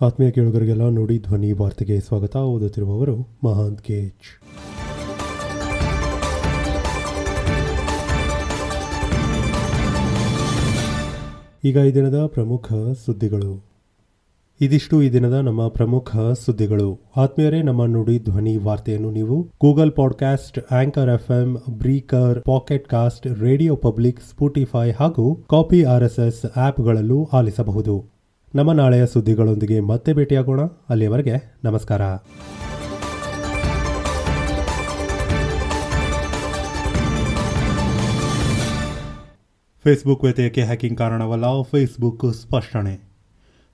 ಆತ್ಮೀಯ ಕೇಳುಗರಿಗೆಲ್ಲ ನೋಡಿ ಧ್ವನಿ ವಾರ್ತೆಗೆ ಸ್ವಾಗತ. ಓದುತ್ತಿರುವವರು ಮಹಾಂತ್ ಕೇಜ್ ಈಗ ಈ ದಿನದ ಪ್ರಮುಖ ಸುದ್ದಿಗಳು. ಇದಿಷ್ಟು ಈ ದಿನದ ನಮ್ಮ ಪ್ರಮುಖ ಸುದ್ದಿಗಳು. ಆತ್ಮೀಯರೇ, ನಮ್ಮ ನುಡಿ ಧ್ವನಿ ವಾರ್ತೆಯನ್ನು ನೀವು Google podcast, Anchor FM, Breaker, Pocket Casts, Radio Public, Spotify ಹಾಗೂ ಕಾಪಿ ಆರ್ಎಸ್ಎಸ್ ಆಪ್ಗಳಲ್ಲೂ ಆಲಿಸಬಹುದು. ನಮ್ಮ ನಾಳೆಯ ಸುದ್ದಿಗಳೊಂದಿಗೆ ಮತ್ತೆ ಭೇಟಿಯಾಗೋಣ. ಅಲ್ಲಿಯವರೆಗೆ ನಮಸ್ಕಾರ. ಫೇಸ್ಬುಕ್ ವ್ಯತ್ಯಯಕ್ಕೆ ಹ್ಯಾಕಿಂಗ್ ಕಾರಣವಲ್ಲ ಫೇಸ್ಬುಕ್ ಸ್ಪಷ್ಟನೆ.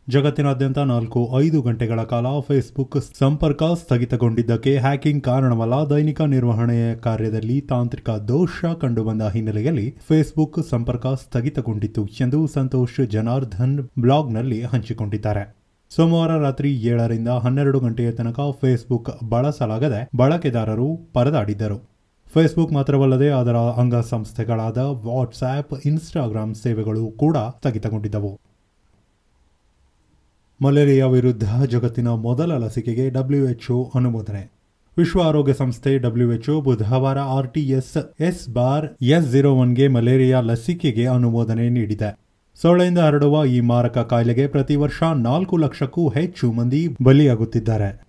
ಜಗತ್ತಿನಾದ್ಯಂತ ನಾಲ್ಕು ಐದು ಗಂಟೆಗಳ ಕಾಲ ಫೇಸ್ಬುಕ್ ಸಂಪರ್ಕ ಸ್ಥಗಿತಗೊಂಡಿದ್ದಕ್ಕೆ ಹ್ಯಾಕಿಂಗ್ ಕಾರಣವಲ್ಲ ದೈನಿಕ ನಿರ್ವಹಣೆಯ ಕಾರ್ಯದಲ್ಲಿ ತಾಂತ್ರಿಕ ದೋಷ ಕಂಡುಬಂದ ಹಿನ್ನೆಲೆಯಲ್ಲಿ ಫೇಸ್ಬುಕ್ ಸಂಪರ್ಕ ಸ್ಥಗಿತಗೊಂಡಿತ್ತು ಎಂದು ಸಂತೋಷ್ ಜನಾರ್ಧನ್ ಬ್ಲಾಗ್ನಲ್ಲಿ ಹಂಚಿಕೊಂಡಿದ್ದಾರೆ. ಸೋಮವಾರ ರಾತ್ರಿ ಏಳರಿಂದ ಹನ್ನೆರಡು ಗಂಟೆಯ ತನಕ ಫೇಸ್ಬುಕ್ ಬಳಸಲಾಗದೆ ಬಳಕೆದಾರರು ಪರದಾಡಿದ್ದರು. ಫೇಸ್ಬುಕ್ ಮಾತ್ರವಲ್ಲದೆ ಅದರ ಅಂಗಸಂಸ್ಥೆಗಳಾದ ವಾಟ್ಸ್ಆ್ಯಪ್ ಇನ್ಸ್ಟಾಗ್ರಾಂ ಸೇವೆಗಳು ಕೂಡ ಸ್ಥಗಿತಗೊಂಡಿದ್ದವು. ಮಲೇರಿಯಾ ವಿರುದ್ಧ ಜಗತ್ತಿನ ಮೊದಲ ಲಸಿಕೆಗೆ ಡಬ್ಲ್ಯೂಎಚ್ಒ ಅನುಮೋದನೆ. ವಿಶ್ವ ಆರೋಗ್ಯ ಸಂಸ್ಥೆ ಡಬ್ಲ್ಯೂಎಚ್ಒ ಬುಧವಾರ RTS S bar S zero ಒನ್ಗೆ malaria ಲಸಿಕೆಗೆ ಅನುಮೋದನೆ ನೀಡಿದೆ. ಸೊಳ್ಳೆಯಿಂದ ಹರಡುವ ಈ ಮಾರಕ ಕಾಯಿಲೆಗೆ ಪ್ರತಿ ವರ್ಷ ನಾಲ್ಕು ಲಕ್ಷಕ್ಕೂ ಹೆಚ್ಚು ಮಂದಿ ಬಲಿಯಾಗುತ್ತಿದ್ದಾರೆ.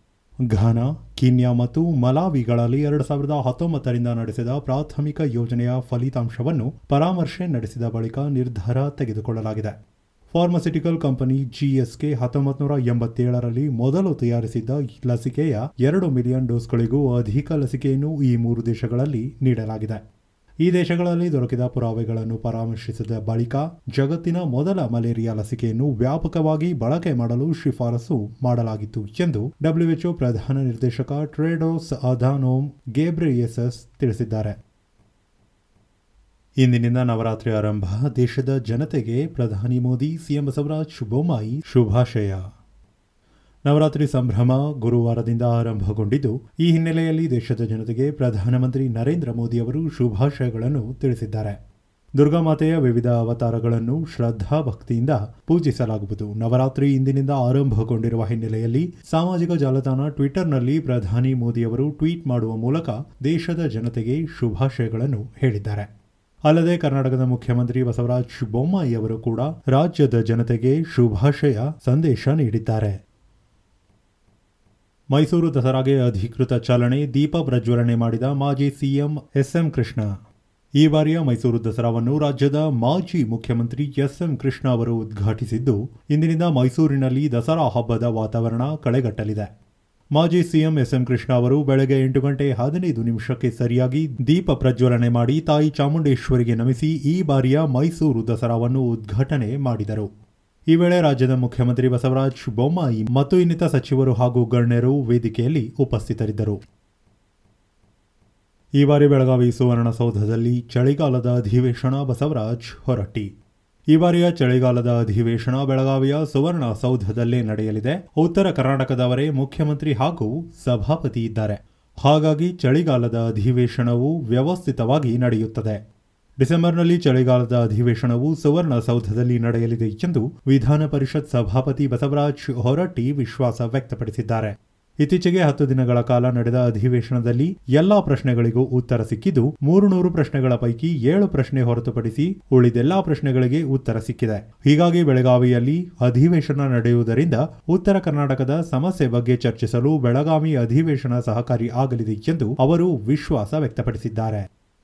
ಘಾನಾ, ಕೀನ್ಯಾ ಮತ್ತು ಮಲಾವಿಗಳಲ್ಲಿ ಎರಡು ಸಾವಿರದ ಹತ್ತೊಂಬತ್ತರಿಂದ ನಡೆಸಿದ ಪ್ರಾಥಮಿಕ ಯೋಜನೆಯ ಫಲಿತಾಂಶವನ್ನು ಪರಾಮರ್ಶೆ ನಡೆಸಿದ ಬಳಿಕ ನಿರ್ಧಾರ ತೆಗೆದುಕೊಳ್ಳಲಾಗಿದೆ. ಫಾರ್ಮಸ್ಯೂಟಿಕಲ್ ಕಂಪನಿ ಜಿಎಸ್ಕೆ ಹತ್ತೊಂಬತ್ತು ನೂರ ಎಂಬತ್ತೇಳರಲ್ಲಿ ಮೊದಲು ತಯಾರಿಸಿದ್ದ ಲಸಿಕೆಯ ಎರಡು ಮಿಲಿಯನ್ ಡೋಸ್ಗಳಿಗೂ ಅಧಿಕ ಲಸಿಕೆಯನ್ನು ಈ ಮೂರು ದೇಶಗಳಲ್ಲಿ ನೀಡಲಾಗಿದೆ. ಈ ದೇಶಗಳಲ್ಲಿ ದೊರಕಿದ ಪುರಾವೆಗಳನ್ನು ಪರಾಮರ್ಶಿಸಿದ ಬಳಿಕ ಜಗತ್ತಿನ ಮೊದಲ ಮಲೇರಿಯಾ ಲಸಿಕೆಯನ್ನು ವ್ಯಾಪಕವಾಗಿ ಬಳಕೆ ಮಾಡಲು ಶಿಫಾರಸು ಮಾಡಲಾಗಿತ್ತು ಎಂದು ಡಬ್ಲ್ಯೂಎಚ್ಒ ಪ್ರಧಾನ ನಿರ್ದೇಶಕ ಟ್ರೇಡೋಸ್ ಅಧಾನೋಮ್ ಗೇಬ್ರಿಯಸಸ್ ತಿಳಿಸಿದ್ದಾರೆ. ಇಂದಿನಿಂದ ನವರಾತ್ರಿ ಆರಂಭ. ದೇಶದ ಜನತೆಗೆ ಪ್ರಧಾನಿ ಮೋದಿ, ಸಿಎಂ ಬಸವರಾಜ್ ಶುಭೋಮಾಯಿ, ಶುಭಾಶಯ. ನವರಾತ್ರಿ ಸಂಭ್ರಮ ಗುರುವಾರದಿಂದ ಆರಂಭಗೊಂಡಿದ್ದು, ಈ ಹಿನ್ನೆಲೆಯಲ್ಲಿ ದೇಶದ ಜನತೆಗೆ ಪ್ರಧಾನಮಂತ್ರಿ ನರೇಂದ್ರ ಮೋದಿ ಅವರು ಶುಭಾಶಯಗಳನ್ನು ತಿಳಿಸಿದ್ದಾರೆ. ದುರ್ಗಾಮಾತೆಯ ವಿವಿಧ ಅವತಾರಗಳನ್ನು ಶ್ರದ್ಧಾ ಭಕ್ತಿಯಿಂದ ಪೂಜಿಸಲಾಗುವುದು. ನವರಾತ್ರಿ ಇಂದಿನಿಂದ ಆರಂಭಗೊಂಡಿರುವ ಹಿನ್ನೆಲೆಯಲ್ಲಿ ಸಾಮಾಜಿಕ ಜಾಲತಾಣ ಟ್ವಿಟರ್ನಲ್ಲಿ ಪ್ರಧಾನಿ ಮೋದಿಯವರು ಟ್ವೀಟ್ ಮಾಡುವ ಮೂಲಕ ದೇಶದ ಜನತೆಗೆ ಶುಭಾಶಯಗಳನ್ನು ಹೇಳಿದ್ದಾರೆ. ಅಲ್ಲದೆ ಕರ್ನಾಟಕದ ಮುಖ್ಯಮಂತ್ರಿ ಬಸವರಾಜ ಬೊಮ್ಮಾಯಿ ಅವರು ಕೂಡ ರಾಜ್ಯದ ಜನತೆಗೆ ಶುಭಾಶಯ ಸಂದೇಶ ನೀಡಿದ್ದಾರೆ. ಮೈಸೂರು ದಸರಾಗೆ ಅಧಿಕೃತ ಚಾಲನೆ ದೀಪ ಪ್ರಜ್ವಲನೆ ಮಾಡಿದ ಮಾಜಿ ಸಿಎಂ ಎಸ್ಎಂ ಕೃಷ್ಣ. ಈ ಬಾರಿಯ ಮೈಸೂರು ದಸರಾವನ್ನು ರಾಜ್ಯದ ಮಾಜಿ ಮುಖ್ಯಮಂತ್ರಿ ಎಸ್ಎಂ ಕೃಷ್ಣ ಅವರು ಉದ್ಘಾಟಿಸಿದ್ದು, ಇಂದಿನಿಂದ ಮೈಸೂರಿನಲ್ಲಿ ದಸರಾ ಹಬ್ಬದ ವಾತಾವರಣ ಕಳೆಗಟ್ಟಲಿದೆ. ಮಾಜಿ ಸಿಎಂ ಎಸ್ಎಂ ಕೃಷ್ಣ ಅವರು ಬೆಳಗ್ಗೆ ಎಂಟು ಗಂಟೆ ಹದಿನೈದು ನಿಮಿಷಕ್ಕೆ ಸರಿಯಾಗಿ ದೀಪ ಪ್ರಜ್ವಲನೆ ಮಾಡಿ ತಾಯಿ ಚಾಮುಂಡೇಶ್ವರಿಗೆ ನಮಿಸಿ ಈ ಬಾರಿಯ ಮೈಸೂರು ದಸರಾವನ್ನು ಉದ್ಘಾಟನೆ ಮಾಡಿದರು. ಈ ವೇಳೆ ರಾಜ್ಯದ ಮುಖ್ಯಮಂತ್ರಿ ಬಸವರಾಜ ಬೊಮ್ಮಾಯಿ ಮತ್ತು ಇನ್ನಿತ ಸಚಿವರು ಹಾಗೂ ಗಣ್ಯರು ವೇದಿಕೆಯಲ್ಲಿ ಉಪಸ್ಥಿತರಿದ್ದರು. ಈ ಬಾರಿ ಬೆಳಗಾವಿ ಸುವರ್ಣಸೌಧದಲ್ಲಿ ಚಳಿಗಾಲದ ಅಧಿವೇಶನ ಬಸವರಾಜ್ ಹೊರಟ್ಟಿ. ಈ ಬಾರಿಯ ಚಳಿಗಾಲದ ಅಧಿವೇಶನ ಬೆಳಗಾವಿಯ ಸುವರ್ಣ ಸೌಧದಲ್ಲೇ ನಡೆಯಲಿದೆ. ಉತ್ತರ ಕರ್ನಾಟಕದವರೇ ಮುಖ್ಯಮಂತ್ರಿ ಹಾಗೂ ಸಭಾಪತಿ ಇದ್ದಾರೆ. ಹಾಗಾಗಿ ಚಳಿಗಾಲದ ಅಧಿವೇಶನವು ವ್ಯವಸ್ಥಿತವಾಗಿ ನಡೆಯುತ್ತದೆ. ಡಿಸೆಂಬರ್ನಲ್ಲಿ ಚಳಿಗಾಲದ ಅಧಿವೇಶನವು ಸುವರ್ಣ ಸೌಧದಲ್ಲಿ ನಡೆಯಲಿದೆ ಎಂದು ವಿಧಾನ ಪರಿಷತ್ ಸಭಾಪತಿ ಬಸವರಾಜ್ ಹೊರಟ್ಟಿ ವಿಶ್ವಾಸ ವ್ಯಕ್ತಪಡಿಸಿದ್ದಾರೆ. ಇತ್ತೀಚೆಗೆ ಹತ್ತು ದಿನಗಳ ಕಾಲ ನಡೆದ ಅಧಿವೇಶನದಲ್ಲಿ ಎಲ್ಲಾ ಪ್ರಶ್ನೆಗಳಿಗೂ ಉತ್ತರ ಸಿಕ್ಕಿದ್ದು ಮೂರು ನೂರು ಪ್ರಶ್ನೆಗಳ ಪೈಕಿ ಏಳು ಪ್ರಶ್ನೆ ಹೊರತುಪಡಿಸಿ ಉಳಿದೆಲ್ಲಾ ಪ್ರಶ್ನೆಗಳಿಗೆ ಉತ್ತರ ಸಿಕ್ಕಿದೆ. ಹೀಗಾಗಿ ಬೆಳಗಾವಿಯಲ್ಲಿ ಅಧಿವೇಶನ ನಡೆಯುವುದರಿಂದ ಉತ್ತರ ಕರ್ನಾಟಕದ ಸಮಸ್ಯೆ ಬಗ್ಗೆ ಚರ್ಚಿಸಲು ಬೆಳಗಾವಿ ಅಧಿವೇಶನ ಸಹಕಾರಿ ಆಗಲಿದೆ ಎಂದು ಅವರು ವಿಶ್ವಾಸ ವ್ಯಕ್ತಪಡಿಸಿದ್ದಾರೆ.